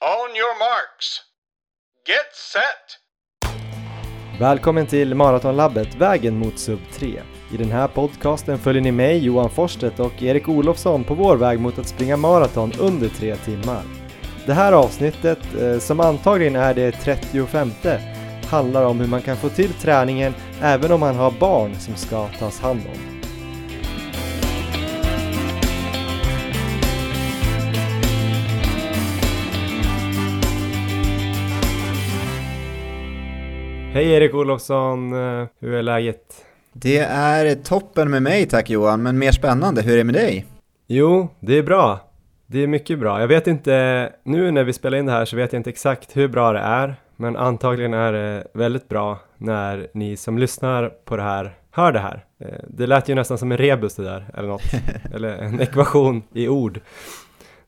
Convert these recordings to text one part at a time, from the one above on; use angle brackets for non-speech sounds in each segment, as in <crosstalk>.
On your marks. Get set! Välkommen till Maratonlabbet, vägen mot sub 3. I den här podcasten följer ni mig, Johan Forsstedt och Erik Olofsson på vår väg mot att springa maraton under tre timmar. Det här avsnittet, eh, som antagligen är det 35 handlar om hur man kan få till träningen även om man har barn som ska tas hand om. Hej Erik Olofsson, eh, hur är läget? Det är toppen med mig tack Johan, men mer spännande, hur är det med dig? Jo, det är bra. Det är mycket bra. Jag vet inte, nu när vi spelar in det här så vet jag inte exakt hur bra det är, men antagligen är det väldigt bra när ni som lyssnar på det här hör det här. Eh, det lät ju nästan som en rebus det där, eller något, <laughs> eller en ekvation i ord.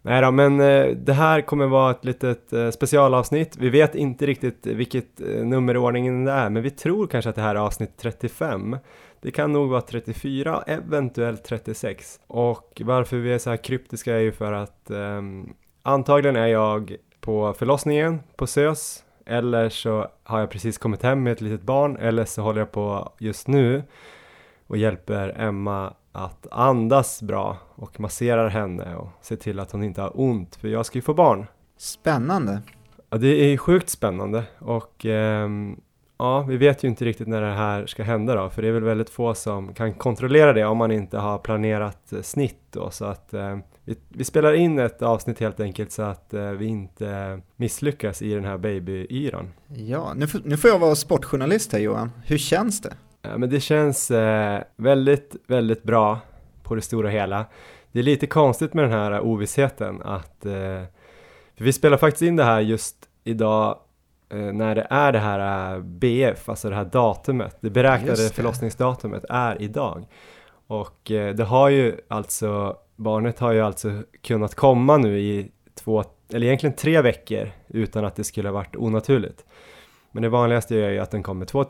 Nej då, men eh, det här kommer vara ett litet eh, specialavsnitt. Vi vet inte riktigt vilket nummerordningen nummer i ordningen det är, men vi tror kanske att det här är avsnitt 35. Det kan nog vara 34, eventuellt 36. Och varför vi är så här kryptiska är ju för att um, antagligen är jag på förlossningen på SÖS, eller så har jag precis kommit hem med ett litet barn, eller så håller jag på just nu och hjälper Emma att andas bra och masserar henne och ser till att hon inte har ont, för jag ska ju få barn. Spännande. Ja, det är sjukt spännande och ehm, ja, vi vet ju inte riktigt när det här ska hända då, för det är väl väldigt få som kan kontrollera det om man inte har planerat eh, snitt då, så att eh, vi, vi, spelar in ett avsnitt helt enkelt så att eh, vi inte misslyckas i den här baby-yran. Ja, nu, nu får jag vara sportjournalist här Johan. Hur känns det? Ja, men det känns eh, väldigt, väldigt bra på det stora hela. Det är lite konstigt med den här ovissheten att eh, vi spelar faktiskt in det här just idag eh, när det är det här eh, BF, alltså det här datumet, det beräknade det. förlossningsdatumet är idag. Och eh, det har ju alltså, barnet har ju alltså kunnat komma nu i två, eller egentligen tre veckor utan att det skulle ha varit onaturligt. Men det vanligaste är ju att den kommer två,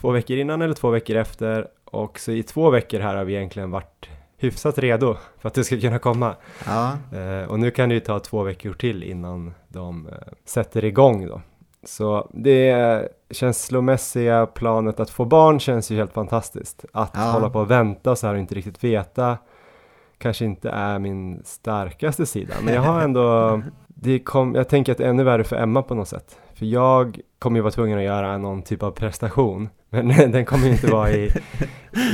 två veckor innan eller två veckor efter och så i två veckor här har vi egentligen varit hyfsat redo för att det ska kunna komma. Ja. Eh, och nu kan det ju ta två veckor till innan de eh, sätter igång då. Så det känslomässiga planet att få barn känns ju helt fantastiskt. Att ja. hålla på och vänta så här och inte riktigt veta kanske inte är min starkaste sida. Men jag har ändå, <laughs> det kom, jag tänker att det är ännu värre för Emma på något sätt. För jag kommer ju vara tvungen att göra någon typ av prestation. <laughs> Men <laughs> den kommer ju inte vara i,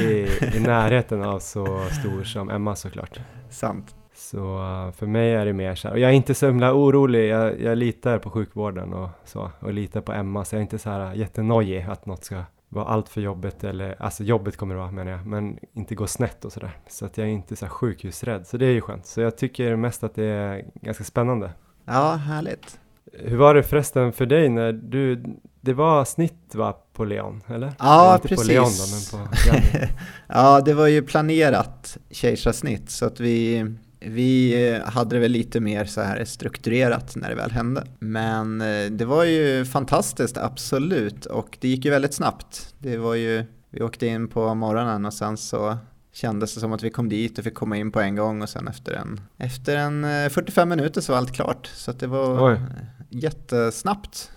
i, i närheten av så stor som Emma såklart. Sant. Så uh, för mig är det mer så här, och jag är inte så himla orolig, jag, jag litar på sjukvården och så, och litar på Emma, så jag är inte så här jättenojig att något ska vara allt för jobbigt, eller alltså jobbet kommer det vara menar jag, men inte gå snett och sådär. Så att jag är inte så här sjukhusrädd, så det är ju skönt. Så jag tycker mest att det är ganska spännande. Ja, härligt. Hur var det förresten för dig när du, det var snitt va, på Leon, eller? Ja, inte precis. På Leon då, men på <laughs> ja, det var ju planerat kejsarsnitt så att vi, vi eh, hade det väl lite mer så här strukturerat när det väl hände. Men eh, det var ju fantastiskt, absolut, och det gick ju väldigt snabbt. Det var ju, vi åkte in på morgonen och sen så kändes det som att vi kom dit och fick komma in på en gång och sen efter en, efter en 45 eh, minuter så var allt klart. Så att det var Oj. Jättesnabbt.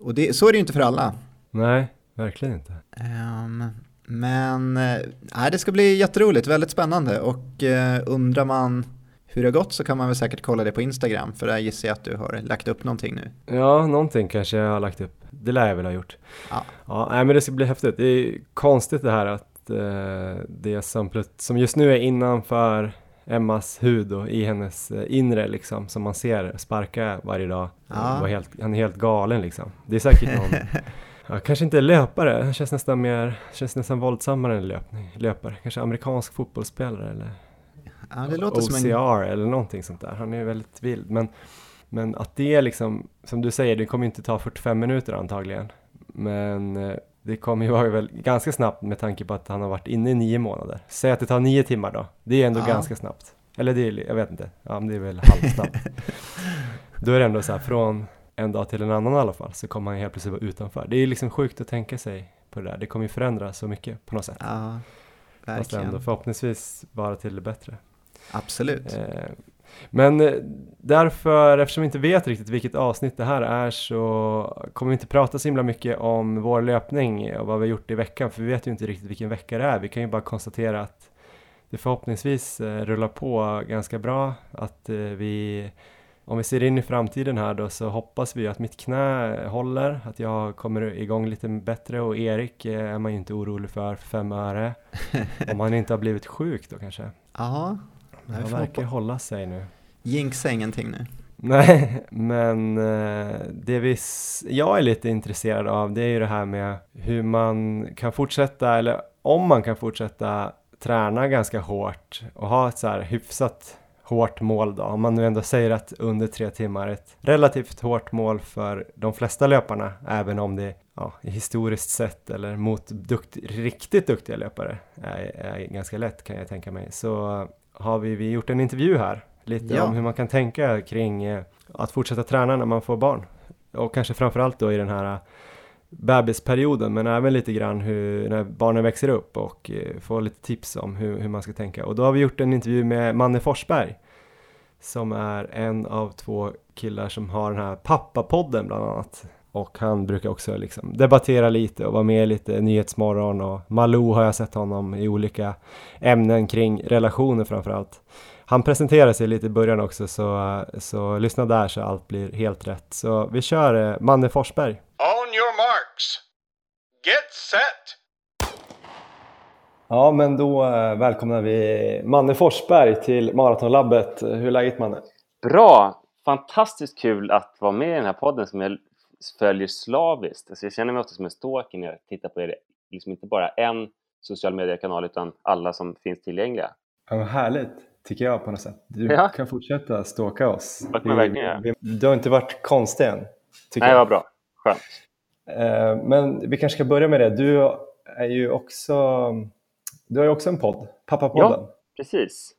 Och det, så är det ju inte för alla. Nej, verkligen inte. Um, men äh, det ska bli jätteroligt, väldigt spännande och äh, undrar man hur det har gått så kan man väl säkert kolla det på Instagram för där gissar jag att du har lagt upp någonting nu. Ja, någonting kanske jag har lagt upp. Det lär jag väl ha gjort. Ja. ja nej, men det ska bli häftigt. Det är konstigt det här att eh, det som, som just nu är innanför Emmas hud och i hennes eh, inre liksom som man ser sparka varje dag. Ja. Helt, han är helt galen liksom. Det är säkert någon, <laughs> ja, kanske inte löpare, han känns nästan mer, känns nästan våldsammare än löpning, löpare. Kanske amerikansk fotbollsspelare eller ja, det låter OCR en... eller någonting sånt där. Han är väldigt vild. Men, men att det är liksom, som du säger, det kommer inte ta 45 minuter antagligen. Men eh, det kommer ju vara väl ganska snabbt med tanke på att han har varit inne i nio månader. Säg att det tar nio timmar då. Det är ändå ja. ganska snabbt. Eller det är, jag vet inte, ja men det är väl halvsnabbt. <laughs> då är det ändå så här från en dag till en annan i alla fall så kommer han helt plötsligt vara utanför. Det är liksom sjukt att tänka sig på det där. Det kommer ju förändra så mycket på något sätt. Ja, verkligen. Fast ändå förhoppningsvis bara till det bättre. Absolut. Eh, Men eh, därför, eftersom vi inte vet riktigt vilket avsnitt det här är så kommer vi inte prata så himla mycket om vår löpning och vad vi har gjort i veckan för vi vet ju inte riktigt vilken vecka det är. Vi kan ju bara konstatera att det förhoppningsvis eh, rullar på ganska bra, att eh, vi om vi ser in i framtiden här då så hoppas vi att mitt knä håller, att jag kommer igång lite bättre och Erik är man ju inte orolig för, för fem öre. <laughs> Om han inte har blivit sjuk då kanske. Ja, Men han verkar hålla sig nu. Jinxa ingenting nu. Nej, men eh, det vi, jag är lite intresserad av det är ju det här med hur man kan fortsätta, eller om man kan fortsätta träna ganska hårt och ha ett så här hyfsat hårt mål då, om man nu ändå säger att under tre timmar är ett relativt hårt mål för de flesta löparna, även om det ja, historiskt sett eller mot dukt, riktigt duktiga löpare är, är ganska lätt kan jag tänka mig, så har vi, vi gjort en intervju här lite Ja. om hur man kan tänka kring eh, att fortsätta träna när man får barn. Och kanske framförallt då i den här eh, bebisperioden men även lite grann hur, när barnen växer upp och eh, får lite tips om hur, hur man ska tänka. Och då har vi gjort en intervju med Manne Forsberg som är en av två killar som har den här pappapodden bland annat. Och han brukar också liksom debattera lite och vara med i lite Nyhetsmorgon och Malou har jag sett honom i olika ämnen kring relationer framförallt. Han presenterar sig lite i början också så, så lyssna där så allt blir helt rätt. Så vi kör eh, Manne Forsberg. On your marks. Get set. Ja, men då eh, välkomnar vi Manne Forsberg till Maratonlabbet. Hur är läget Manne? Bra! Fantastiskt kul att vara med i den här podden som jag följer slaviskt. Alltså jag känner mig ofta som en stalker när jag tittar på er. Liksom inte bara en social mediekanal utan alla som finns tillgängliga. Ja, härligt tycker jag på något sätt. Du Ja. kan fortsätta stalka oss. Göra. vi, du har inte varit konstig än. Tycker Nej, vad bra. Skönt. Eh, Men vi kanske ska börja med det. Du är ju också, du har ju också en podd, Pappapodden. Precis.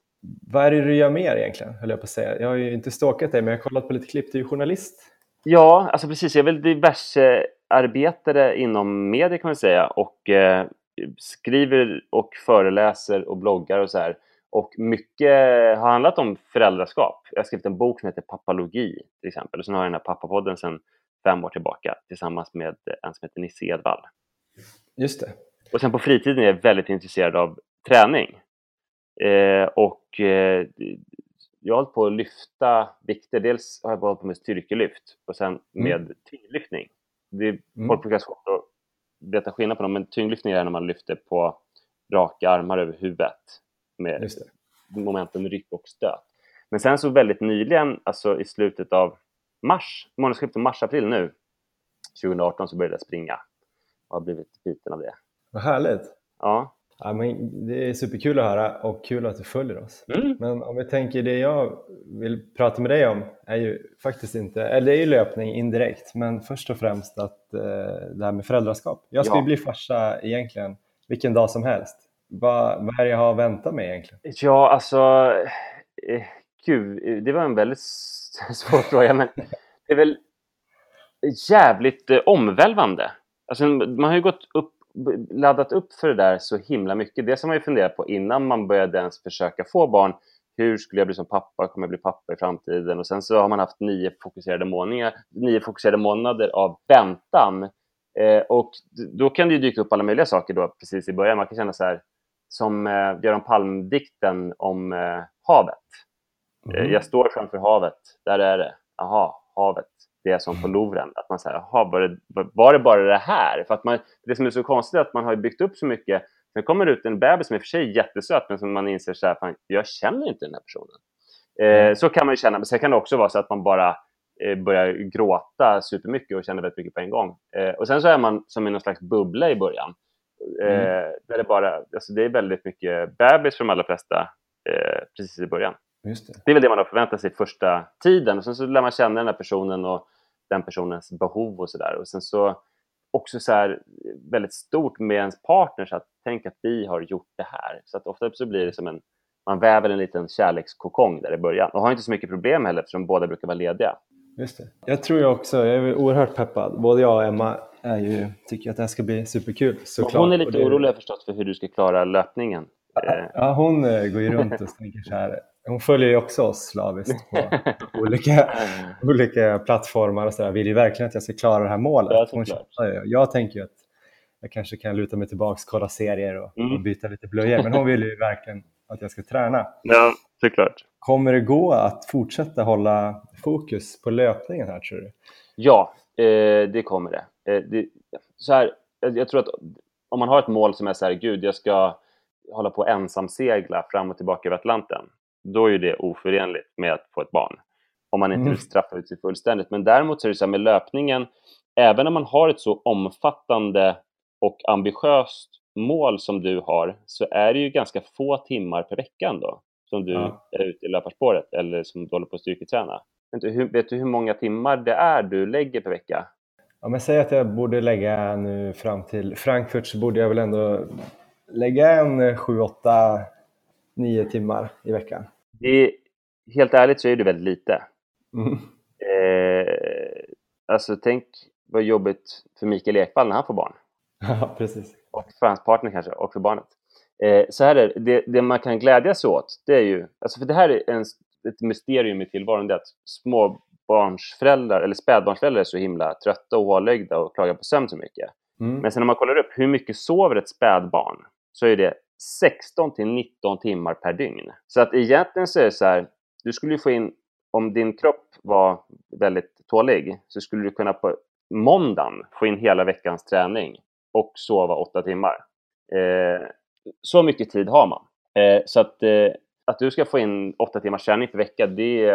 Vad är det du gör mer egentligen, höll jag på att säga. Jag har ju inte stalkat dig, men jag har kollat på lite klipp. Du är ju journalist. Ja, alltså precis. Jag är väl diverse arbetare inom media kan man säga och eh, skriver och föreläser och bloggar och så här. Och mycket har handlat om föräldraskap. Jag har skrivit en bok som heter Pappalogi till exempel. Och sen har jag den här pappapodden sedan fem år tillbaka tillsammans med en som heter Nisse Edvall. Just det. Och sen på fritiden är jag väldigt intresserad av träning. Eh, och eh, jag har hållit på att lyfta vikter. Dels har jag hållit på med styrkelyft och sen med tyngdlyftning. Det är Mm. folk brukar svårt att veta skillnad på dem, men tyngdlyftning är när man lyfter på raka armar över huvudet med momenten ryck och stöt. Men sen så väldigt nyligen, alltså i slutet av mars, månadsskiftet mars-april nu, 2018 så började jag springa och har blivit biten av det. Vad härligt. Ja. Ja, men det är superkul att höra och kul att du följer oss. Mm. Men om vi tänker det jag vill prata med dig om är ju faktiskt inte, eller det är ju löpning indirekt, men först och främst att eh, det här med föräldraskap. Jag ska Ja. ju bli farsa egentligen vilken dag som helst. Vad, vad är det jag har att vänta mig egentligen? Ja, alltså... Eh, gud, det var en väldigt <laughs> svår fråga, men det är väl jävligt eh, omvälvande. Alltså, man har ju gått upp, laddat upp för det där så himla mycket. Det som man ju funderat på innan man började ens försöka få barn. Hur skulle jag bli som pappa? Kommer jag bli pappa i framtiden? Och sen så har man haft nio fokuserade månader, nio fokuserade månader av väntan. Eh, och då kan det ju dyka upp alla möjliga saker då precis i början. Man kan känna så här, som eh, Göran Palm-dikten om eh, havet. Eh, Mm. Jag står framför havet, där är det. Jaha, havet. Det är som på Louvren. Att man säger, jaha, var det, var det bara det här? För att man, det som är så konstigt är att man har byggt upp så mycket. Sen kommer det ut en bebis som är i och för sig är jättesöt, men som man inser så här, fan, jag känner inte den här personen. Eh, så kan man ju känna, men sen kan det också vara så att man bara eh, börjar gråta supermycket och känner väldigt mycket på en gång. Eh, och sen så är man som i någon slags bubbla i början. Eh, där det, bara, alltså det är väldigt mycket bebis för de allra flesta eh, precis i början. Det. Det är väl det man har förväntat sig första tiden. Och sen så lär man känna den här personen och den personens behov och sådär. Och sen så också så här väldigt stort med ens partner. Så att tänk att vi har gjort det här. Så att ofta så blir det som en, man väver en liten kärlekskokong där i början. Och har inte så mycket problem heller eftersom båda brukar vara lediga. Just det. Jag tror ju också, jag är oerhört peppad. Både jag och Emma är ju, tycker att det här ska bli superkul såklart. Hon är lite det- orolig jag förstått för hur du ska klara löpningen. Ja, hon eh, går ju runt och tänker så här, hon följer ju också oss slaviskt på <laughs> olika, olika plattformar och sådär. Vill ju verkligen att jag ska klara det här målet. Hon jag tänker ju att jag kanske kan luta mig tillbaka, kolla serier och, Mm. och byta lite blöjor. Men hon vill ju verkligen att jag ska träna. Ja, såklart. Kommer det gå att fortsätta hålla fokus på löpningen här tror du? Ja, eh, det kommer det. Eh, det så här, jag, tror att om man har ett mål som är så här, gud, jag ska hålla på ensamsegla fram och tillbaka över Atlanten, då är ju det oförenligt med att få ett barn. Om man inte Mm. vill straffa ut sig fullständigt. Men däremot så är det så här med löpningen, även om man har ett så omfattande och ambitiöst mål som du har, så är det ju ganska få timmar per vecka då som du Ja. är ute i löparspåret eller som du håller på att styrketräna. Vet du, hur, vet du hur många timmar det är du lägger per vecka? Ja, men säg att jag borde lägga nu fram till Frankfurt så borde jag väl ändå lägga en 7, 8, 9 timmar i veckan. Det är, helt ärligt så är det väldigt lite. Mm. Eh, alltså tänk vad jobbigt för Mikael Ekvall när han får barn. <laughs> Ja, precis. Och för hans partner kanske, och för barnet. Eh, så här är det, det, det man kan glädjas åt, det är ju, alltså för det här är en, ett mysterium i tillvaron, det är att småbarnsföräldrar, eller spädbarnsföräldrar är så himla trötta och hålögda och klagar på sömn så mycket. Mm. Men sen när man kollar upp hur mycket sover ett spädbarn så är det 16 till 19 timmar per dygn. Så att egentligen så är det så här, du skulle ju få in, om din kropp var väldigt tålig, så skulle du kunna på måndagen få in hela veckans träning och sova 8 timmar. Eh, så mycket tid har man. Eh, så att, eh, att du ska få in 8 timmars träning per vecka, det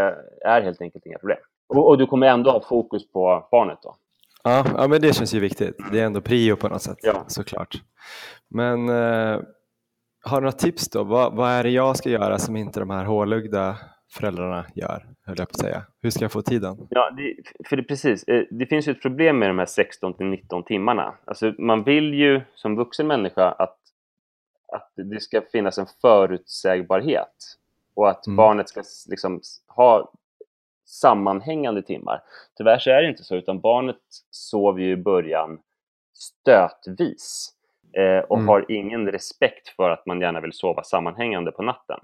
är helt enkelt inga problem. Och, och du kommer ändå ha fokus på barnet då. Ja, ja, men det känns ju viktigt. Det är ändå prio på något sätt, Ja. såklart. Men eh, har du några tips då? Vad, vad är det jag ska göra som inte de här hålögda föräldrarna gör, höll jag på att säga. Hur ska jag få tiden? Ja, det, för det, precis. Eh, Det finns ju ett problem med de här 16 till 19 timmarna. Alltså, man vill ju som vuxen människa att, att det ska finnas en förutsägbarhet och att Mm. barnet ska liksom ha sammanhängande timmar. Tyvärr så är det inte så, utan barnet sover ju i början stötvis eh, och Mm. har ingen respekt för att man gärna vill sova sammanhängande på natten.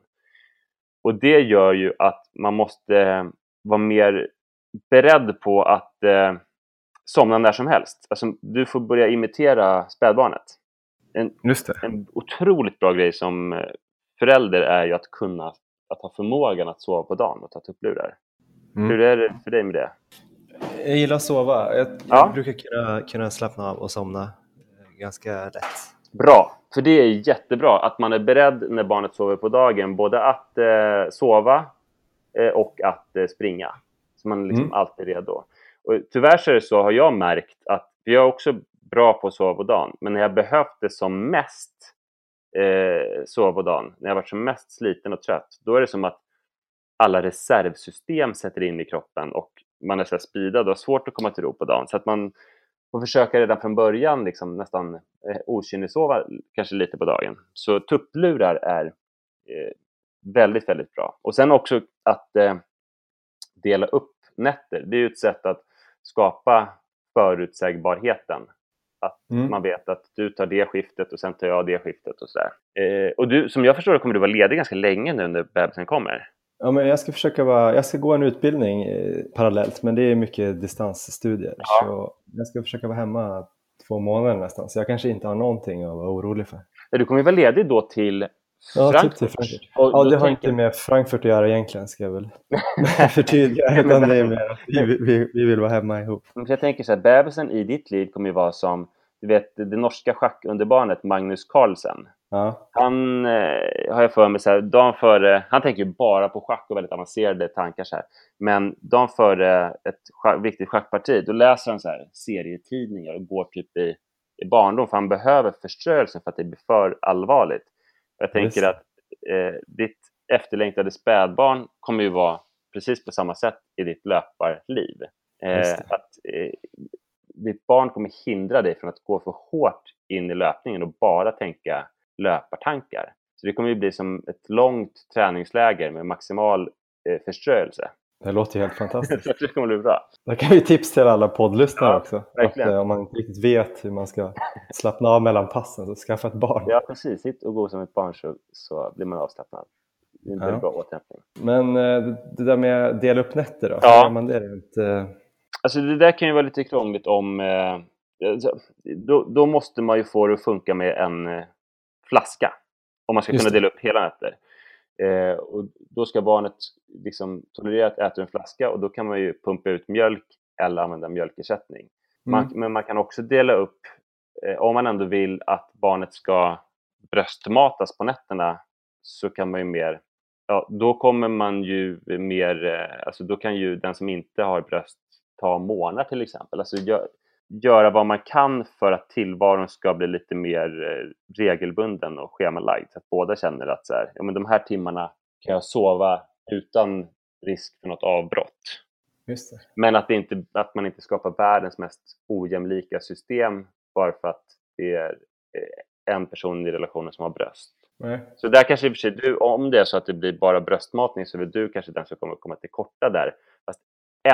Och det gör ju att man måste vara mer beredd på att eh, somna när som helst. Alltså, du får börja imitera spädbarnet. En, Just det. en otroligt bra grej som eh, förälder är ju att kunna att ha förmågan att sova på dagen och ta tupplurar. Mm. Hur är det för dig med det? Jag gillar att sova. Jag, jag Ja. brukar kunna, kunna slappna av och somna ganska lätt. Bra, för det är jättebra att man är beredd när barnet sover på dagen, både att eh, sova eh, och att eh, springa. Så man är liksom Mm. alltid redo. Och tyvärr så är det så, har jag märkt, att jag är också bra på att sova på dagen, men när jag behövt det som mest eh, sova på dagen, när jag varit som mest sliten och trött, då är det som att alla reservsystem sätter in i kroppen och man är så här speedad och har svårt att komma till ro på dagen. Så att man får försöka redan från början liksom nästan eh, okynnessova kanske lite på dagen. Så tupplurar är eh, väldigt, väldigt bra. Och sen också att eh, dela upp nätter. Det är ju ett sätt att skapa förutsägbarheten. Att Mm. man vet att du tar det skiftet och sen tar jag det skiftet och sådär. Eh, och du, som jag förstår det kommer du vara ledig ganska länge nu när bebisen kommer. Ja, men jag ska försöka vara, jag ska gå en utbildning eh, parallellt men det är mycket distansstudier. Ja. Så jag ska försöka vara hemma två månader nästan så jag kanske inte har någonting att vara orolig för. Ja, Du kommer ju vara ledig då till Ja, Frankfurt. typ Frankfurt. Och Ja, det har tänker- inte med Frankfurt att göra egentligen ska jag väl <laughs> <laughs> förtydliga. Utan det är att vi, vi, vi vill vara hemma ihop. Men Jag tänker så här, bebisen i ditt liv kommer ju vara som du vet, det norska schackunderbarnet Magnus Carlsen. Ja, Han eh, har jag för mig så här, dagen före, han tänker ju bara på schack och väldigt avancerade tankar så här. Men dagen före ett schack, viktigt schackparti, då läser han så här serietidningar och går typ i, i barndom för han behöver förstörelse för att det blir för allvarligt. Jag tänker Visst. att eh, ditt efterlängtade spädbarn kommer ju vara precis på samma sätt i ditt löparliv. Eh, Just att eh, ditt barn kommer hindra dig från att gå för hårt in i löpningen och bara tänka löpartankar. Så det kommer ju bli som ett långt träningsläger med maximal eh, förströelse. det låter ju helt fantastiskt. <laughs> Det kommer bli bra. Det kan vi tips till alla poddlyssnare Ja, också. Att, eh, om man inte riktigt vet hur man ska slappna av mellan passen så skaffa ett barn. Ja, precis. Sitt och gå som ett barn så, så blir man avslappnad. Det är en Ja. bra återhämtning. Men eh, det där med att dela upp nätter då? Ja. Hur man det rent? eh, Alltså det där kan ju vara lite krångligt om... Eh, alltså, då, då måste man ju få det att funka med en eh, flaska. Om man ska Just kunna dela upp hela nätter. Eh, och då ska barnet liksom tolerera att äta en flaska och då kan man ju pumpa ut mjölk eller använda mjölkersättning. Man, Mm. Men man kan också dela upp, eh, om man ändå vill att barnet ska bröstmatas på nätterna så kan man ju mer, ja då kommer man ju mer, eh, alltså då kan ju den som inte har bröst ta månar till exempel. Alltså gö, göra vad man kan för att tillvaron ska bli lite mer eh, regelbunden och schemalagd. Så att båda känner att så här, ja, men de här timmarna kan jag sova utan risk för något avbrott. Men att, det inte, att man inte skapar världens mest ojämlika system bara för att det är eh, en person i relationen som har bröst. Nej. Så där kanske i och för sig du, om det är så att det blir bara bröstmatning så är du kanske den som kommer komma till korta där. Fast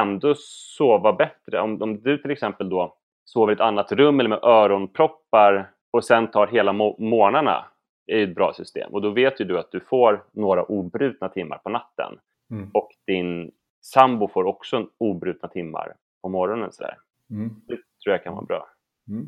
ändå sova bättre. Om, om du till exempel då sover i ett annat rum eller med öronproppar och sen tar hela må- morgnarna är ju ett bra system. Och då vet ju du att du får några obrutna timmar på natten Mm. och din sambo får också obrutna timmar på morgonen. Så. Mm. Det tror jag kan vara bra. Mm.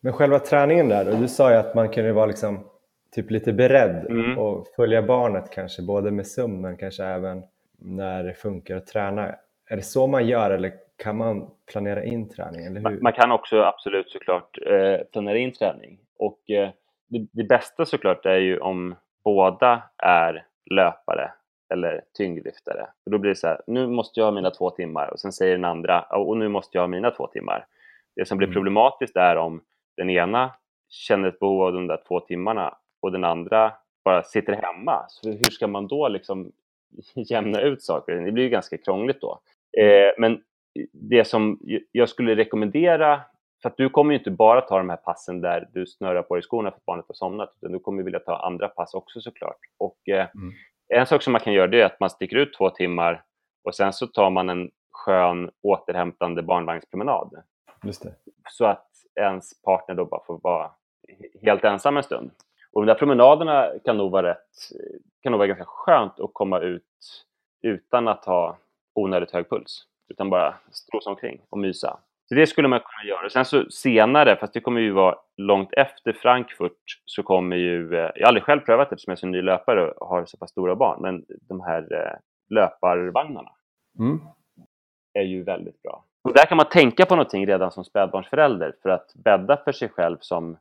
Men själva träningen där, och du sa ju att man kunde vara liksom typ lite beredd Mm. och följa barnet kanske, både med sömn men kanske även när det funkar att träna. Är det så man gör eller kan man planera in träning? Eller hur? Man, kan också absolut såklart eh, planera in träning. Och eh, det, det bästa såklart är ju om båda är löpare eller tyngdlyftare. Då blir det så här, nu måste jag ha mina två timmar och sen säger den andra, "Ja, och nu måste jag ha mina två timmar. Det som blir Mm. problematiskt är om den ena känner ett behov av de där två timmarna och den andra bara sitter hemma. Så hur ska man då liksom <laughs> jämna ut saker? Det blir ju ganska krångligt då. Eh, men det som jag skulle rekommendera, för att du kommer ju inte bara ta de här passen där du snurrar på dig skorna för att barnet har somnat, utan du kommer vilja ta andra pass också såklart. Och eh, Mm. en sak som man kan göra är att man sticker ut två timmar och sen så tar man en skön återhämtande barnvagnspromenad. Så att ens partner då bara får vara helt ensam en stund. Och de där promenaderna kan nog vara rätt, kan nog vara ganska skönt att komma ut utan att ha onödigt hög puls. Utan bara strosa omkring och mysa. Så det skulle man kunna göra. Sen så senare, fast det kommer ju vara långt efter Frankfurt, så kommer ju, eh, jag har aldrig själv prövat det eftersom jag är så ny löpare och har så pass stora barn, men de här eh, löparvagnarna Mm. är ju väldigt bra. Och där kan man tänka på någonting redan som spädbarnsförälder för att bädda för sig själv som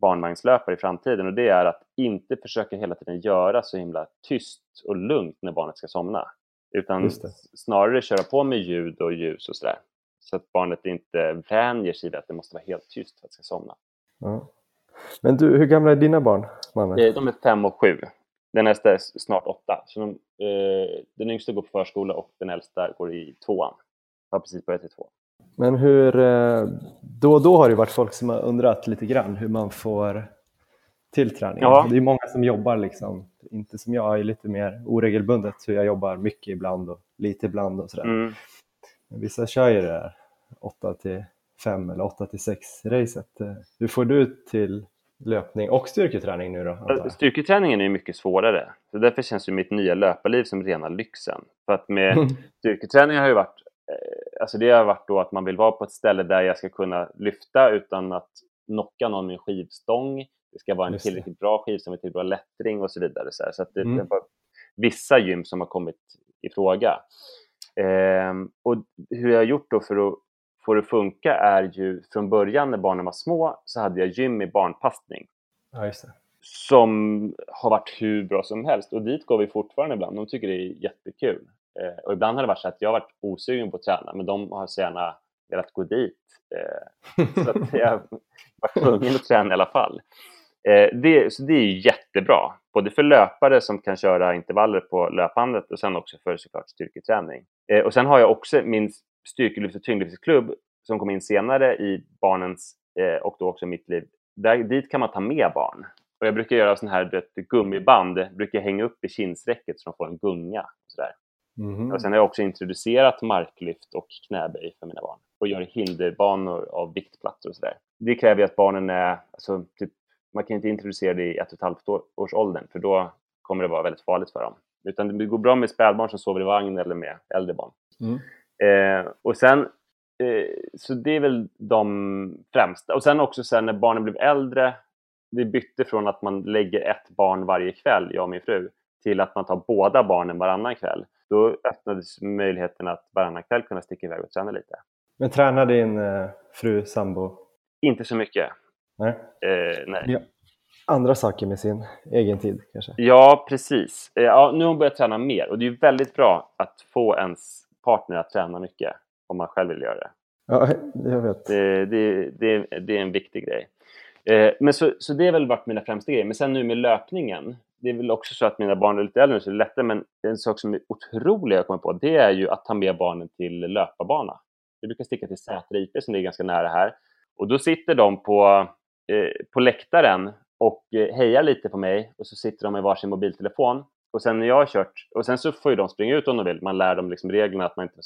barnvagnslöpare i framtiden och det är att inte försöka hela tiden göra så himla tyst och lugnt när barnet ska somna. Utan snarare köra på med ljud och ljus och sådär. Så att barnet inte vänjer sig vid att det måste vara helt tyst för att det ska somna. Ja. Men du, hur gamla är dina barn, mannen? Eh, De är fem och sju. Den äldsta är snart åtta. Så de, eh, den yngsta går på förskola och den äldsta går i tvåan. Har precis börjat i tvåan. Men hur, eh, då och då har det varit folk som har undrat lite grann hur man får till träningen. Ja. Det är många som jobbar liksom, inte som jag, är lite mer oregelbundet hur jag jobbar mycket ibland och lite ibland och sådär. Mm. Men Vissa kör ju det där 8 till 5 eller 8 till 6 racet. Eh, Hur får du till löpning och styrketräning nu då? jag? Styrketräningen är mycket svårare. Så därför känns ju mitt nya löparliv som rena lyxen. För att med <laughs> styrketräning har ju varit, eh, alltså det har varit då att man vill vara på ett ställe där jag ska kunna lyfta utan att knocka någon med en skivstång. Det ska vara en tillräckligt bra med tillräckligt bra lättring och så vidare. Så, så att det, Mm. det var vissa gym som har kommit i fråga. Ehm, och hur jag har gjort då för att få det att funka är ju från början när barnen var små så hade jag gym i barnpassning Ja, just det. som har varit hur bra som helst. Och dit går vi fortfarande ibland. De tycker det är jättekul. Eh, och ibland har det varit så att jag har varit osugen på att träna, men de har så gärna velat gå dit. Eh, så att <laughs> jag var tvungen att träna i alla fall. Eh, det, så det är jättebra, både för löpare som kan köra intervaller på löpbandet och sen också för såklart styrketräning. Eh, och sen har jag också min styrkelyft och tyngdlyftsklubb som kom in senare i barnens eh, och då också mitt liv. Där, dit kan man ta med barn. Och jag brukar göra sån här vet, gummiband, brukar hänga upp i kindsräcket så de får en gunga. Och sådär. Mhm. Och sen har jag också introducerat marklyft och knäböj för mina barn. Och gör hinderbanor av viktplattor och sådär. Det kräver ju att barnen är, alltså, typ, man kan inte introducera det i ett och ett halvt år, års åldern för då kommer det vara väldigt farligt för dem. Utan det går bra med spädbarn som sover i vagn eller med äldre barn. Mm. Eh, och sen, eh, så det är väl de främsta. Och sen också sen när barnen blev äldre, vi bytte från att man lägger ett barn varje kväll, jag och min fru, till att man tar båda barnen varannan kväll. Då öppnades möjligheten att varannan kväll kunna sticka iväg och träna lite. Men tränar din eh, fru, sambo? Inte så mycket. Nej. Eh, nej. Ja. Andra saker med sin egen tid kanske? Ja, precis. Eh, Ja, nu har hon börjat träna mer och det är väldigt bra att få ens partner att träna mycket om man själv vill göra det. Ja, jag vet. Det, det, det, det är en viktig grej. Eh, Men så, så det har väl varit mina främsta grejer. Men sen nu med löpningen, det är väl också så att mina barn är lite äldre nu så det är lättare, men en sak som är otrolig jag kommer på, det är ju att ta med barnen till löparbana. Vi brukar sticka till Sätra IP som ligger ganska nära här. Och då sitter de på, på läktaren och eh, hejar lite på mig och så sitter de med varsin mobiltelefon. Och sen när jag har kört, och sen så får ju de springa ut om de vill. Man lär dem liksom reglerna att man inte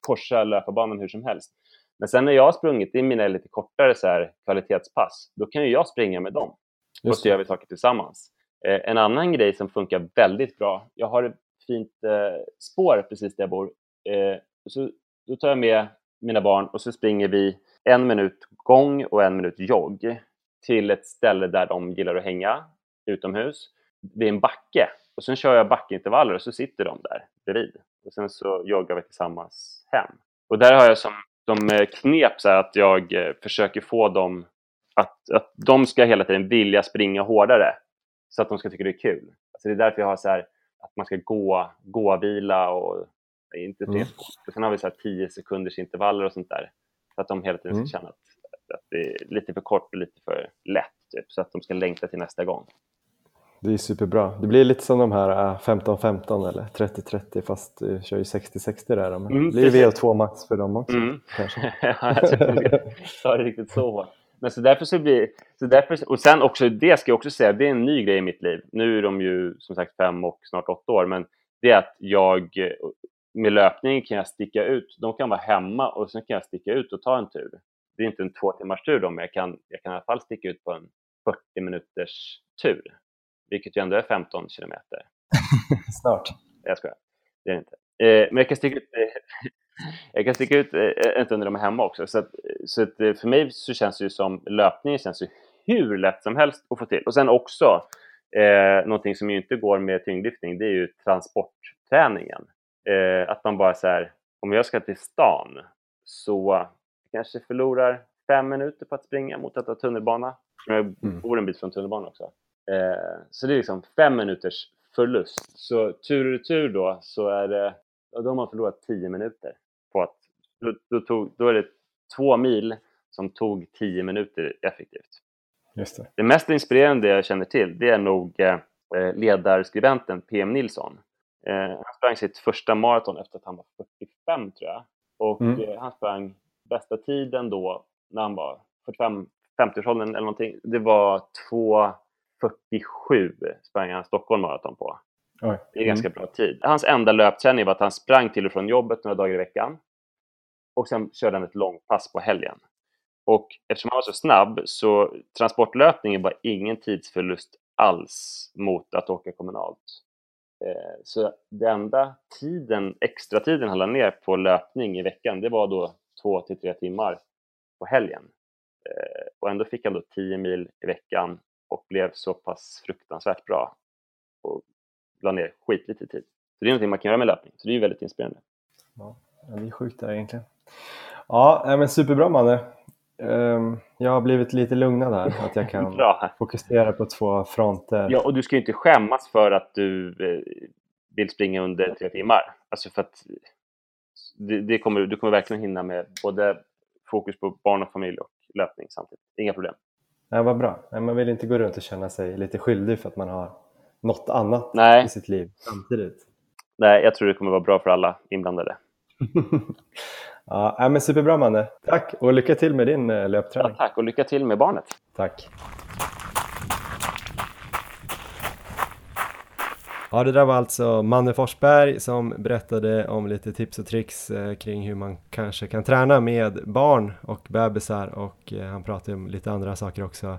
korsar löparbanan hur som helst. Men sen när jag har sprungit i mina lite kortare så här, kvalitetspass, då kan ju jag springa med dem. Och så gör vi saker tillsammans. Eh, en annan grej som funkar väldigt bra, jag har ett fint eh, spår precis där jag bor. Eh, så, då tar jag med mina barn och så springer vi en minut gång och en minut jogg till ett ställe där de gillar att hänga utomhus vid en backe. Och sen kör jag backintervaller och så sitter de där bredvid. Och sen så joggar vi tillsammans hem. Och där har jag som, som eh, knep så här att jag eh, försöker få dem att, att de ska hela tiden vilja springa hårdare så att de ska tycka det är kul. Alltså det är därför jag har så här att man ska gå, gå vila och inte Mm. mm. och Sen har vi så här 10 sekunders intervaller och sånt där. Så att de hela tiden ska Mm. känna att, att det är lite för kort och lite för lätt. Typ, så att de ska längta till nästa gång. Det är superbra. Det blir lite som de här eh, 15-15 eller 30-30 fast du kör ju 60-60 där. Men Mm, det blir precis. VO2 max för dem också Mm. kanske. <laughs> Ja, jag tar det riktigt så hårt. Men så därför så blir så därför, och sen också, det ska jag också säga, det är en ny grej i mitt liv. Nu är de ju som sagt fem och snart åtta år, men det är att jag med löpning kan jag sticka ut. De kan vara hemma och sen kan jag sticka ut och ta en tur. Det är inte en två timmars tur då, men jag kan, jag kan i alla fall sticka ut på en 40 minuters tur, vilket ju ändå är 15 kilometer. <laughs> Snart. Jag skojar. Det är det inte. Eh, men jag kan sticka ut, eh, <laughs> jag kan sticka ut eh, en stund när de är hemma också. Så, att, så att, eh, för mig så känns det ju som löpningen känns ju hur lätt som helst att få till. Och sen också eh, någonting som ju inte går med tyngdlyftning, det är ju transportträningen. Eh, att man bara så här, om jag ska till stan så kanske förlorar fem minuter på att springa mot att ta tunnelbana. Jag Mm. bor en bit från tunnelbanan också. Eh, så det är liksom fem minuters förlust. Så tur och retur då så är det, då har man förlorat tio minuter. På att, då, då, tog, då är det två mil som tog tio minuter effektivt. Just det. Det mest inspirerande jag känner till det är nog eh, ledarskribenten PM Nilsson. Eh, han sprang sitt första maraton efter att han var 45 tror jag. Och Mm. eh, han sprang bästa tiden då när han var 45, 50-årsåldern eller någonting. Det var 2.47 sprang han Stockholm maraton på. Oj. Det är ganska bra tid. Hans enda löpträning var att han sprang till och från jobbet några dagar i veckan. Och sen körde han ett långpass på helgen. Och eftersom han var så snabb så transportlöpningen var ingen tidsförlust alls mot att åka kommunalt. Eh, så den enda tiden, extra tiden han la ner på löpning i veckan, det var då två till tre timmar på helgen. Eh, och ändå fick han då 10 mil i veckan och blev så pass fruktansvärt bra och la ner skitlite tid. Så det är någonting man kan göra med löpning, så det är ju väldigt inspirerande. Ja, det är sjukt det här egentligen. Ja, men superbra Manne. Um jag har blivit lite lugnad här, att jag <laughs> kan fokusera på två fronter. Ja, och du ska ju inte skämmas för att du eh, vill springa under tre timmar. Alltså för att det, det kommer, du kommer verkligen hinna med både fokus på barn och familj och löpning samtidigt. Inga problem. Nej, vad bra. Man vill inte gå runt och känna sig lite skyldig för att man har något annat Nej. i sitt liv samtidigt. Nej, jag tror det kommer vara bra för alla inblandade. <laughs> ja, men superbra Manne. Tack och lycka till med din eh, Ja, löpträning. tack och lycka till med barnet. Tack. Ja, det där var alltså Manne Forsberg som berättade om lite tips och tricks eh, kring hur man kanske kan träna med barn och bebisar och eh, han pratade om lite andra saker också.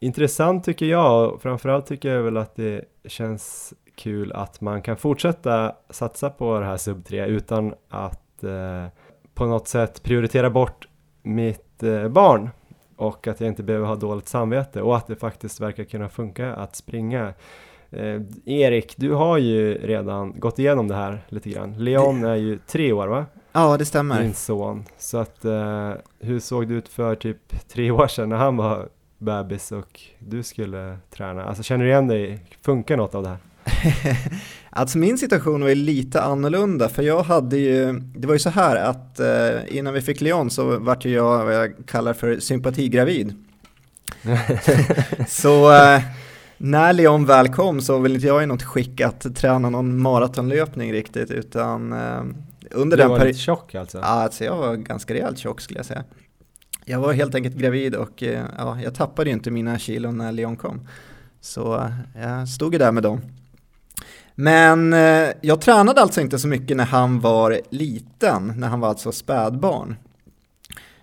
Intressant tycker jag och framförallt tycker jag väl att det känns kul att man kan fortsätta satsa på det här sub 3 utan att eh, på något sätt prioritera bort mitt eh, barn och att jag inte behöver ha dåligt samvete och att det faktiskt verkar kunna funka att springa. Eh, Erik, du har ju redan gått igenom det här lite grann. Leon är ju tre år va? Ja, det stämmer. Din son. Så att, eh, hur såg det ut för typ tre år sedan när han var bebis och du skulle träna? Alltså känner du igen dig? Funkar något av det här? <laughs> alltså min situation var ju lite annorlunda för jag hade ju, det var ju så här att eh, innan vi fick Leon så vart ju jag vad jag kallar för sympatigravid. <laughs> så eh, när Leon väl kom så var väl inte jag i något skick att träna någon maratonlöpning riktigt utan eh, under du den var perioden. lite tjock alltså? Ja, alltså jag var ganska rejält tjock skulle jag säga. Jag var helt enkelt gravid och eh, ja, jag tappade ju inte mina kilon när Leon kom. Så eh, jag stod ju där med dem. Men eh, jag tränade alltså inte så mycket när han var liten, när han var alltså spädbarn.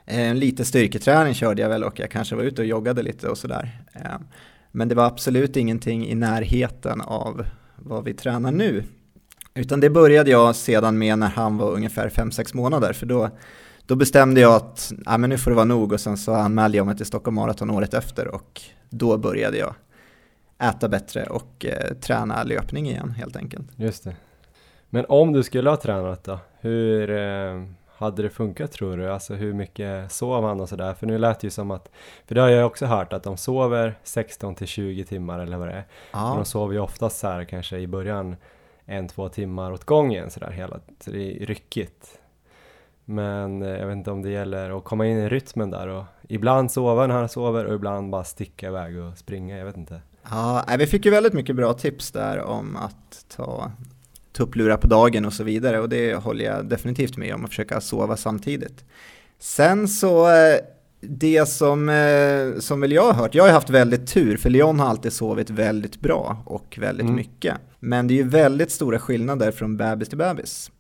Eh, lite styrketräning körde jag väl och jag kanske var ute och joggade lite och sådär. Eh, men det var absolut ingenting i närheten av vad vi tränar nu. Utan det började jag sedan med när han var ungefär 5-6 månader, för då, då bestämde jag att ah, men nu får det vara nog och sen så anmälde jag mig till Stockholm Marathon året efter och då började jag äta bättre och eh, träna löpning igen helt enkelt. Just det. Men om du skulle ha tränat då, hur eh, hade det funkat tror du? Alltså hur mycket sov han och sådär? För nu lät det ju som att, för det har jag också hört att de sover 16 till 20 timmar eller vad det är. Ja. De sover ju oftast så här kanske i början en, två timmar åt gången sådär hela, så det är ryckigt. Men eh, jag vet inte om det gäller att komma in i rytmen där och ibland sova när han sover och ibland bara sticka iväg och springa, jag vet inte. Ja, vi fick ju väldigt mycket bra tips där om att ta tupplurar på dagen och så vidare och det håller jag definitivt med om att försöka sova samtidigt. Sen så eh, det som, eh, som väl jag har hört, jag har haft väldigt tur för Leon har alltid sovit väldigt bra och väldigt Mm. mycket. Men det är ju väldigt stora skillnader från bebis till bebis.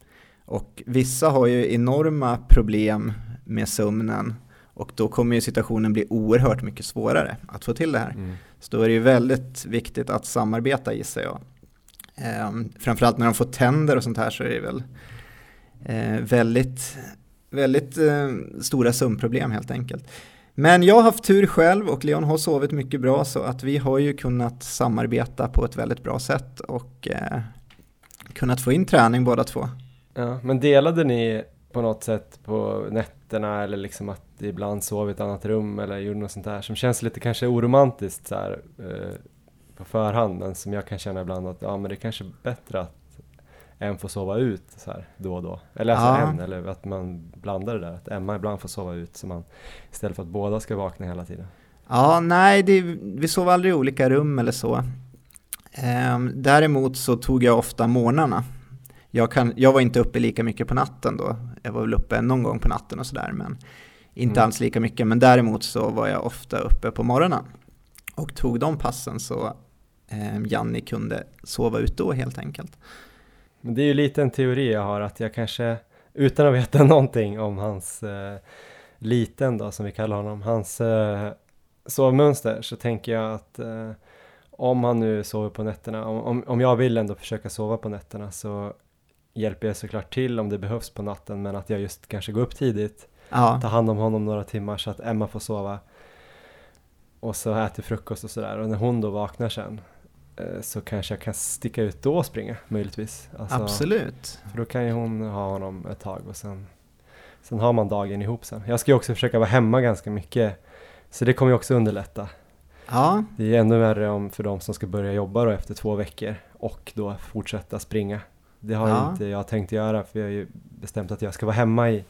Och vissa har ju enorma problem med sömnen och då kommer ju situationen bli oerhört mycket svårare att få till det här. Mm. Så då är det ju väldigt viktigt att samarbeta gissar jag. Ehm, framförallt när de får tänder och sånt här så är det väl eh, väldigt, väldigt eh, stora sömnproblem helt enkelt. Men jag har haft tur själv och Leon har sovit mycket bra så att vi har ju kunnat samarbeta på ett väldigt bra sätt och eh, kunnat få in träning båda två. Ja, men delade ni på något sätt på nätterna eller liksom att ibland sov i ett annat rum eller gjorde något sånt där som känns lite kanske oromantiskt så här eh, på förhand men som jag kan känna ibland att ja men det är kanske är bättre att en får sova ut så här då och då. Eller alltså Ja. en, eller att man blandar det där. Att Emma ibland får sova ut så man, istället för att båda ska vakna hela tiden. Ja, nej, det, vi sov aldrig i olika rum eller så. Ehm, däremot så tog jag ofta morgnarna. Jag, kan, jag var inte uppe lika mycket på natten då. Jag var väl uppe någon gång på natten och sådär, men inte Mm. alls lika mycket. Men däremot så var jag ofta uppe på morgonen och tog de passen så eh, Janni kunde sova ut då helt enkelt. Men det är ju lite en teori jag har att jag kanske, utan att veta <laughs> någonting om hans eh, liten då som vi kallar honom, hans eh, sovmönster så tänker jag att eh, om han nu sover på nätterna, om, om, om jag vill ändå försöka sova på nätterna så hjälper jag såklart till om det behövs på natten men att jag just kanske går upp tidigt, Ja, tar hand om honom några timmar så att Emma får sova och så äter frukost och sådär och när hon då vaknar sen eh, så kanske jag kan sticka ut då och springa möjligtvis. Alltså, absolut. för då kan ju hon ha honom ett tag och sen, sen har man dagen ihop sen. Jag ska ju också försöka vara hemma ganska mycket så det kommer ju också underlätta. Ja, Det är ännu värre om för de som ska börja jobba då efter två veckor och då fortsätta springa. Det har Ja. inte jag tänkt göra för jag har ju bestämt att jag ska vara hemma i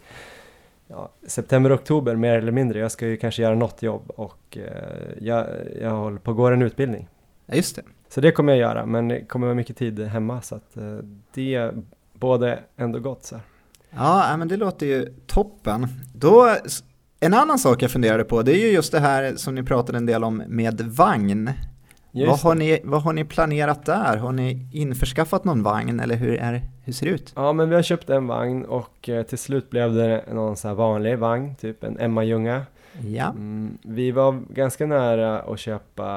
ja, september, oktober mer eller mindre. Jag ska ju kanske göra något jobb och eh, jag, jag håller på att gå en utbildning. ja, just det. Så det kommer jag göra men det kommer vara mycket tid hemma så att eh, det både ändå gott så. Ja, men det låter ju toppen. Då, en annan sak jag funderade på, det är ju just det här som ni pratade en del om med vagn. Vad har, ni, vad har ni planerat där? Har ni införskaffat någon vagn eller hur, är, hur ser det ut? Ja men vi har köpt en vagn och eh, till slut blev det någon här vanlig vagn, typ en Emma Ljunga. Ja, Mm, vi var ganska nära att köpa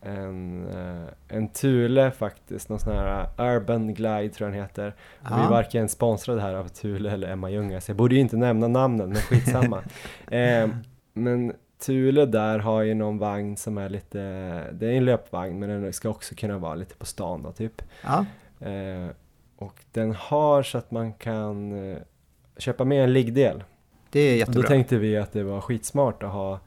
en, eh, en Thule faktiskt, någon sån här Urban Glide tror jag den heter. Och Vi är ja. varken sponsrade här av Thule eller Emma Ljunga, så jag borde ju inte nämna namnen, men skitsamma. <laughs> eh, men Thule där har ju någon vagn som är lite, det är en löpvagn men den ska också kunna vara lite på stan då typ. ja. Eh, och den har så att man kan eh, köpa med en liggdel. det är Och då jättebra. tänkte vi att det var skitsmart att ha,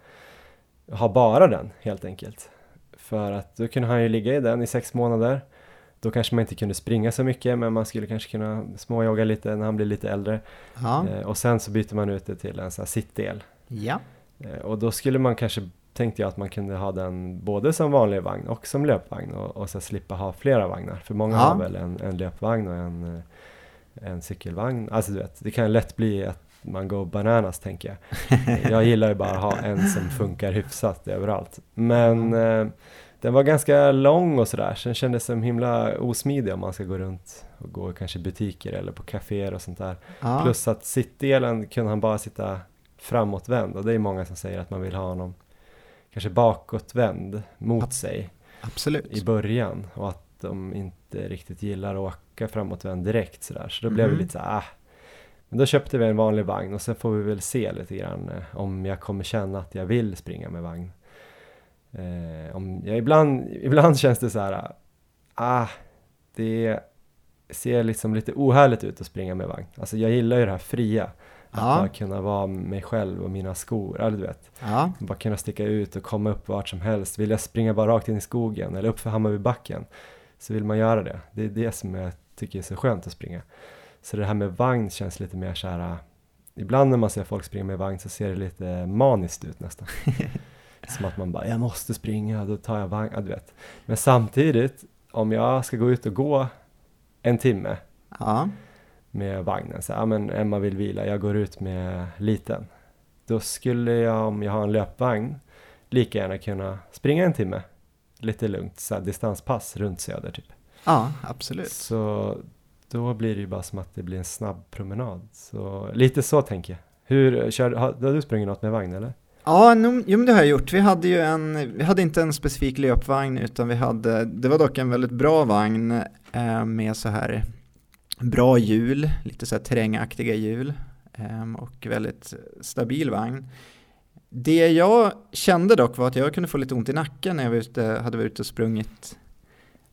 ha bara den helt enkelt. För att då kunde han ju ligga i den i sex månader. Då kanske man inte kunde springa så mycket men man skulle kanske kunna småjogga lite när han blir lite äldre. Ja, Eh, och sen så byter man ut det till en sån här sittdel. ja. Eh, och då skulle man kanske, tänkte jag att man kunde ha den både som vanlig vagn och som löpvagn och, och så slippa ha flera vagnar. För många Ja. har väl en, en löpvagn och en, eh, en cykelvagn. Alltså du vet, det kan lätt bli att man går bananas tänker jag. <laughs> Jag gillar ju bara att ha en som funkar hyfsat överallt. Men eh, den var ganska lång och sådär, så den kändes som himla osmidig om man ska gå runt och gå kanske i butiker eller på kaféer och sånt där. ja. Plus att sittdelen kunde han bara sitta framåtvänd och det är många som säger att man vill ha honom kanske bakåtvänd mot sig Absolut. i början och att de inte riktigt gillar att åka framåtvänd direkt sådär så då blev vi Mhm. lite så här, ah. Men då köpte vi en vanlig vagn och sen får vi väl se lite grann eh, om jag kommer känna att jag vill springa med vagn. Eh, om jag, ibland, ibland <laughs> känns det så här, ah, det ser liksom lite ohärligt ut att springa med vagn. Alltså jag gillar ju det här fria. Att Ja. bara kunna vara mig själv och mina skor, eller du vet. Ja, Bara kunna sticka ut och komma upp vart som helst. Vill jag springa bara rakt in i skogen eller upp för Hammarbybacken så vill man göra det. Det är det som jag tycker är så skönt att springa. Så det här med vagn känns lite mer så här. äh, Ibland när man ser folk springa med vagn så ser det lite maniskt ut nästan. <laughs> som att man bara, jag måste springa, då tar jag vagn, ja, du vet. Men samtidigt, om jag ska gå ut och gå en timme ja, med vagnen. Så, ja men Emma vill vila, jag går ut med liten. Då skulle jag, om jag har en löpvagn, lika gärna kunna springa en timme. Lite lugnt, så här, distanspass runt Söder typ. ja, absolut. Så då blir det ju bara som att det blir en snabb promenad. Så lite så tänker jag. Hur, kör, har, har du sprungit något med vagn eller? Ja, no, jo, men det har jag gjort. Vi hade ju en, vi hade inte en specifik löpvagn utan vi hade, det var dock en väldigt bra vagn eh, med så här bra hjul, lite så här terrängaktiga hjul eh, och väldigt stabil vagn. Det jag kände dock var att jag kunde få lite ont i nacken när jag var ute, hade varit ute och sprungit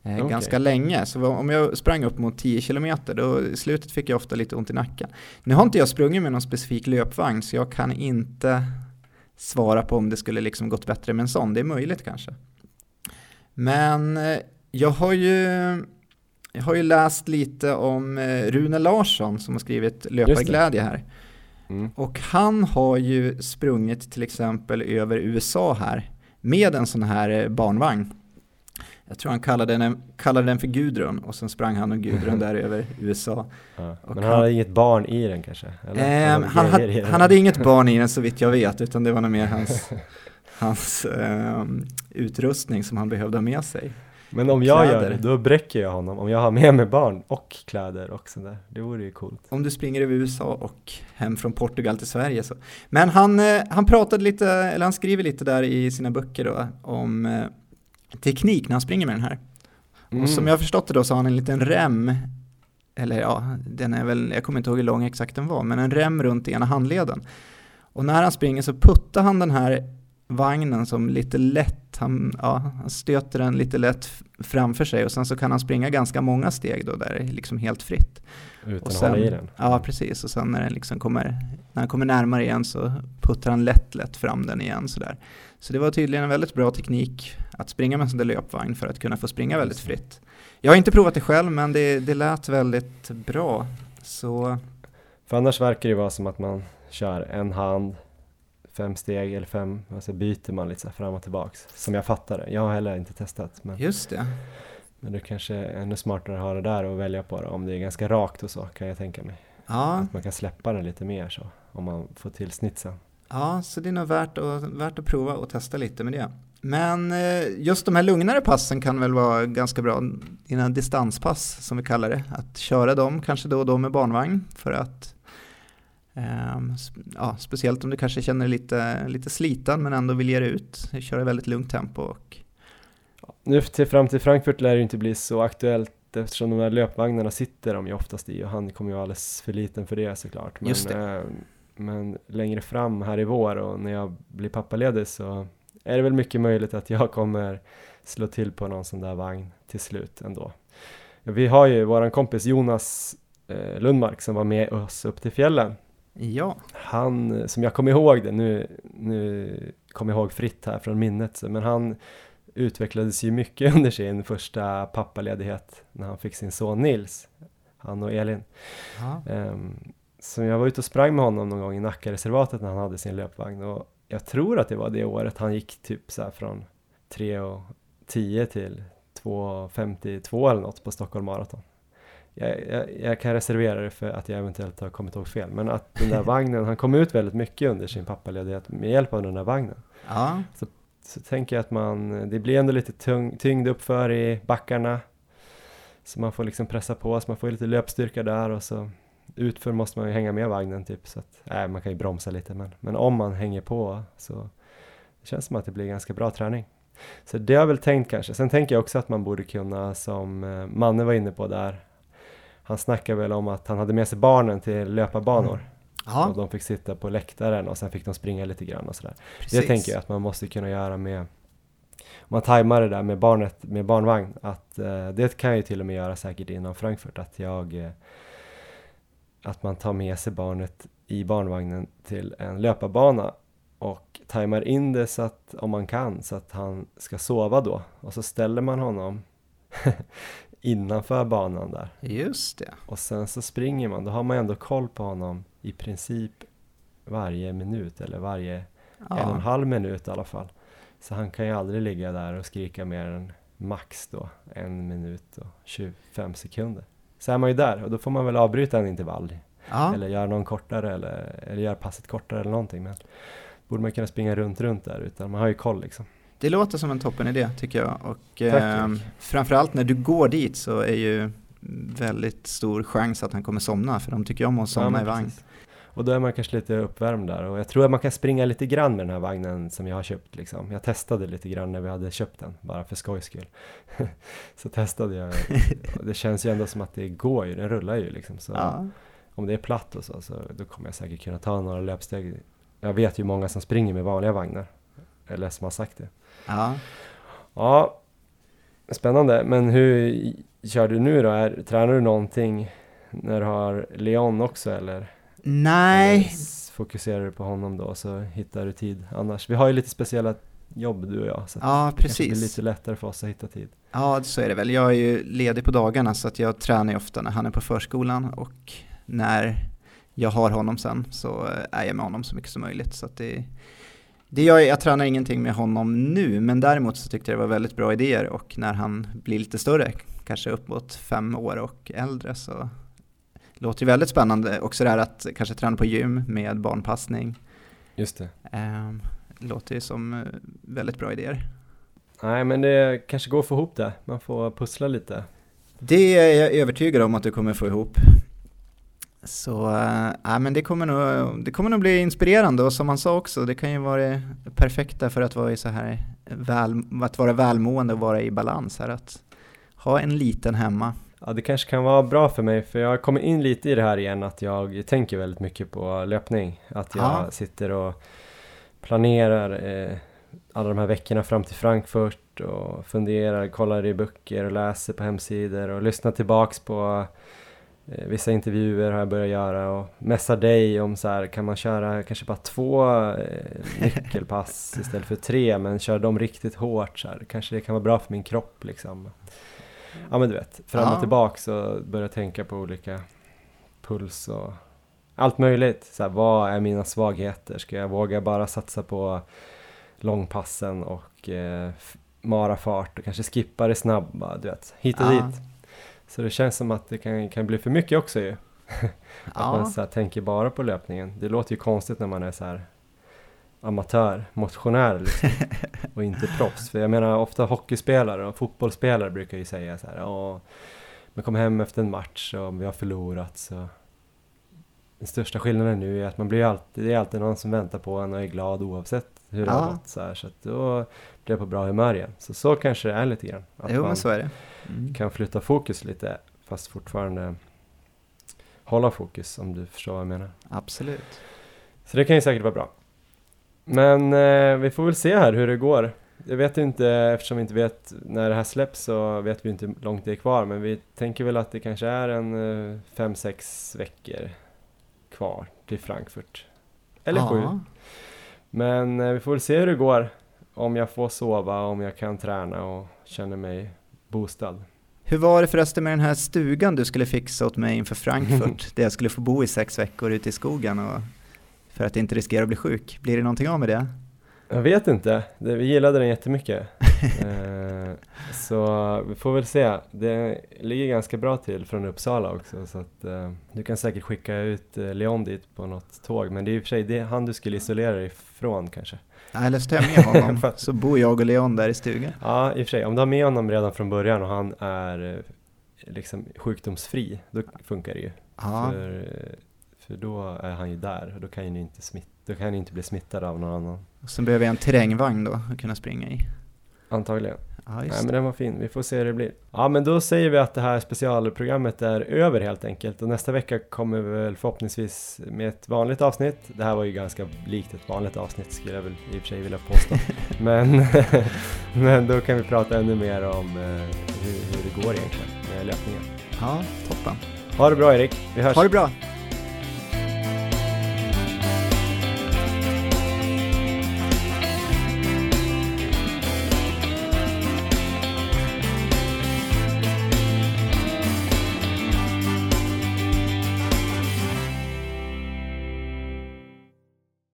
eh, Okej. ganska länge. Så om jag sprang upp mot 10 kilometer då i slutet fick jag ofta lite ont i nacken. Nu har inte jag sprungit med någon specifik löpvagn så jag kan inte svara på om det skulle liksom gått bättre med en sån. Det är möjligt kanske. Men eh, jag har ju, jag har ju läst lite om eh, Rune Larsson som har skrivit Löparglädje här. Mm. Och han har ju sprungit till exempel över USA här med en sån här eh, barnvagn. Jag tror han kallade den, kallade den för Gudrun och sen sprang han och Gudrun <laughs> där över USA. Ja. Men han- han hade inget barn i den kanske? Eller? Hade han, hade, den. han hade inget barn i den så vitt jag vet, utan det var nog mer hans, <laughs> hans ehm, utrustning som han behövde ha med sig. Men om jag gör kläder. det, då bräcker jag honom. Om jag har med mig barn och kläder och sådär. Det vore ju coolt. Om du springer över USA och hem från Portugal till Sverige så. Men han, eh, han pratade lite, eller han skriver lite där i sina böcker då om eh, teknik när han springer med den här. Mm. Och som jag förstått det då så har han en liten rem, eller ja, den är väl, jag kommer inte ihåg hur lång exakt den var, men en rem runt ena handleden. Och när han springer så puttar han den här vagnen som lite lätt, han, ja, han stöter den lite lätt framför sig och sen så kan han springa ganska många steg då där, liksom helt fritt. Utan och att sen- hålla i den. Ja, precis. Och sen när den liksom kommer, när han kommer närmare igen så puttar han lätt, lätt fram den igen sådär. Så det var tydligen en väldigt bra teknik att springa med en sån där löpvagn för att kunna få springa väldigt fritt. Jag har inte provat det själv, men det, det lät väldigt bra. Så För annars verkar det ju vara som att man kör en hand, fem steg eller fem, och så byter man lite så fram och tillbaks. Som jag fattar det. Jag har heller inte testat. Men, just det. men det kanske är ännu smartare att ha det där och välja på det. Om det är ganska rakt och så kan jag tänka mig. Ja, Att man kan släppa den lite mer så. Om man får till snitsen. ja så det är nog värt att, värt att prova och testa lite med det. Men eh, just de här lugnare passen kan väl vara ganska bra, dina distanspass som vi kallar det, att köra dem kanske då och då med barnvagn för att ja, speciellt om du kanske känner dig lite, lite sliten men ändå vill ge dig ut, köra i väldigt lugnt tempo. Och... Nu till, fram till Frankfurt lär det inte bli så aktuellt eftersom de här löpvagnarna sitter de ju oftast i och han kommer ju alldeles för liten för det såklart. Men, Just det. eh, men längre fram här i vår och när jag blir pappaledig så är det väl mycket möjligt att jag kommer slå till på någon sån där vagn till slut ändå. Vi har ju våran kompis Jonas eh, Lundmark som var med oss upp till fjällen. Ja, Han, som jag kommer ihåg det, nu, nu kommer jag ihåg fritt här från minnet, men han utvecklades ju mycket <laughs> under sin första pappaledighet när han fick sin son Nils, han och Elin. Um, så jag var ute och sprang med honom någon gång i Nackareservatet när han hade sin löpvagn och jag tror att det var det året han gick typ så här från 3 och 10 till 2.52 eller något på Stockholm Marathon. Jag, jag, jag kan reservera det för att jag eventuellt har kommit ihåg fel, men att den där <laughs> vagnen, han kom ut väldigt mycket under sin pappaledighet med hjälp av den där vagnen. ja. Så tänker jag att man, det blir ändå lite tung, tyngd uppför i backarna. Så man får liksom pressa på, så man får lite löpstyrka där och så utför måste man ju hänga med vagnen typ. Så att, nej, man kan ju bromsa lite men, men om man hänger på så det känns som att det blir ganska bra träning. Så det har jag väl tänkt kanske. Sen tänker jag också att man borde kunna, som eh, Manne var inne på där, han snackar väl om att han hade med sig barnen till löparbanor och ja de fick sitta på läktaren och sen fick de springa lite grann och sådär. precis. Det tänker jag att man måste kunna göra med om man tajmar det där med barnet med barnvagn att eh, det kan jag ju till och med göra säkert innan Frankfurt att jag eh, att man tar med sig barnet i barnvagnen till en löparbana och tajmar in det så att om man kan så att han ska sova då och så ställer man honom <laughs> innanför banan där Just det. och sen så springer man då har man ändå koll på honom i princip varje minut eller varje en och en Ja, halv minut i alla fall. Så han kan ju aldrig ligga där och skrika mer än max då en minut och 25 sekunder. Så är man ju där och då får man väl avbryta en intervall ja. eller göra någon kortare eller, eller göra passet kortare eller någonting. Men borde man kunna springa runt, runt där utan man har ju koll liksom. Det låter som en toppen idé tycker jag. Och Erik. framförallt när du går dit så är ju väldigt stor chans att han kommer somna för de tycker om att somna men i vagn. Och då är man kanske lite uppvärmd där och jag tror att man kan springa lite grann med den här vagnen som jag har köpt liksom. Jag testade lite grann när vi hade köpt den, bara för skojs skull. <laughs> så testade jag, det känns ju ändå som att det går ju, den rullar ju liksom. Så Ja, om det är platt och så, så då kommer jag säkert kunna ta några löpsteg. Jag vet ju många som springer med vanliga vagnar, eller som har sagt det. Ja. Ja, spännande. Men hur kör du nu då? Är, tränar du någonting när du har Leon också eller? Nej, Eller fokuserar du på honom då så hittar du tid annars? Vi har ju lite speciella jobb du och jag så ja det kanske blir precis. lite lättare för oss att hitta tid. Ja, så är det väl. Jag är ju ledig på dagarna så att jag tränar ju ofta när han är på förskolan och när jag har honom sen så eh, är jag med honom så mycket som möjligt. Så att det, det gör jag, jag tränar ingenting med honom nu, men däremot så tyckte jag det var väldigt bra idéer och när han blir lite större, kanske upp mot fem år och äldre så låter det väldigt spännande. Också det här att kanske träna på gym med barnpassning. Just det. Ehm, låter ju som eh, väldigt bra idéer. Nej men det kanske går att få ihop det. Man får pussla lite. Det är jag övertygad om att du kommer få ihop. Så äh, men det, kommer nog, det kommer nog bli inspirerande och som han sa också, det kan ju vara det perfekta för att vara i så här väl, att vara välmående och vara i balans här. Att ha en liten hemma. Ja det kanske kan vara bra för mig för jag kommer in lite i det här igen att jag tänker väldigt mycket på löpning. Att jag Ja. sitter och planerar eh, alla de här veckorna fram till Frankfurt och funderar, kollar i böcker och läser på hemsidor och lyssnar tillbaks på vissa intervjuer har jag börjat göra och mässar dig om så här, kan man köra kanske bara två eh, nyckelpass istället för tre men kör dem riktigt hårt så här, kanske det kan vara bra för min kropp liksom. Ja men du vet, fram och tillbaks och börja tänka på olika puls och allt möjligt. Så här, vad är mina svagheter? Ska jag våga bara satsa på långpassen och eh, f- mara fart och kanske skippa det snabba, du vet, hit och Ja. dit. Så det känns som att det kan, kan bli för mycket också ju. <laughs> Att man Ja, så här, tänker bara på löpningen. Det låter ju konstigt när man är så här amatör, motionär liksom. <laughs> och inte proffs. För jag menar ofta hockeyspelare och fotbollsspelare brukar ju säga så här, ja, man kommer hem efter en match och vi har förlorat så den största skillnaden nu är att man blir alltid, det är alltid någon som väntar på en och är glad oavsett hur det Ja. har gått så här. Så att då blir på bra humör igen. Så så kanske det är lite grann. Att Jo, man. Mm. kan flytta fokus lite fast fortfarande hålla fokus om du förstår vad jag menar. Absolut. Så det kan ju säkert vara bra. Men eh, vi får väl se här hur det går. Jag vet inte, eftersom vi inte vet när det här släpps så vet vi inte hur långt det är kvar. Men vi tänker väl att det kanske är en eh, fem, sex veckor kvar till Frankfurt. Eller ja. sju. Men eh, vi får väl se hur det går. Om jag får sova, om jag kan träna och känner mig boostad. Hur var det förresten med den här stugan du skulle fixa åt mig inför Frankfurt? <laughs> där jag skulle få bo i sex veckor ute i skogen och för att inte riskera att bli sjuk. Blir det någonting av med det? Jag vet inte, vi gillade den jättemycket. <laughs> eh, så vi får väl se. Det ligger ganska bra till från Uppsala också så att eh, du kan säkert skicka ut eh, Leon dit på något tåg. Men det är i och för sig det, han du skulle isolera dig ifrån kanske. Ja, Eller jag med honom, <laughs> att- så bor jag och Leon där i stugan. Ja, i och för sig. Om du har med honom redan från början och han är eh, liksom sjukdomsfri, då funkar det ju. Ja, För, eh, för då är han ju där och då kan ju inte, smitt, då kan ni inte bli smittad av någon annan. och så behöver jag en terrängvagn då att kunna springa i. Antagligen. Ja, Nej men det. den var fin, vi får se hur det blir. Ja men då säger vi att det här specialprogrammet är över helt enkelt och nästa vecka kommer vi väl förhoppningsvis med ett vanligt avsnitt. Det här var ju ganska likt ett vanligt avsnitt skulle jag väl i och för sig vilja påstå. <laughs> men, <laughs> men då kan vi prata ännu mer om eh, hur, hur det går egentligen med löpningen. Ja, toppen. Ha det bra Erik, vi hörs! Ha det bra!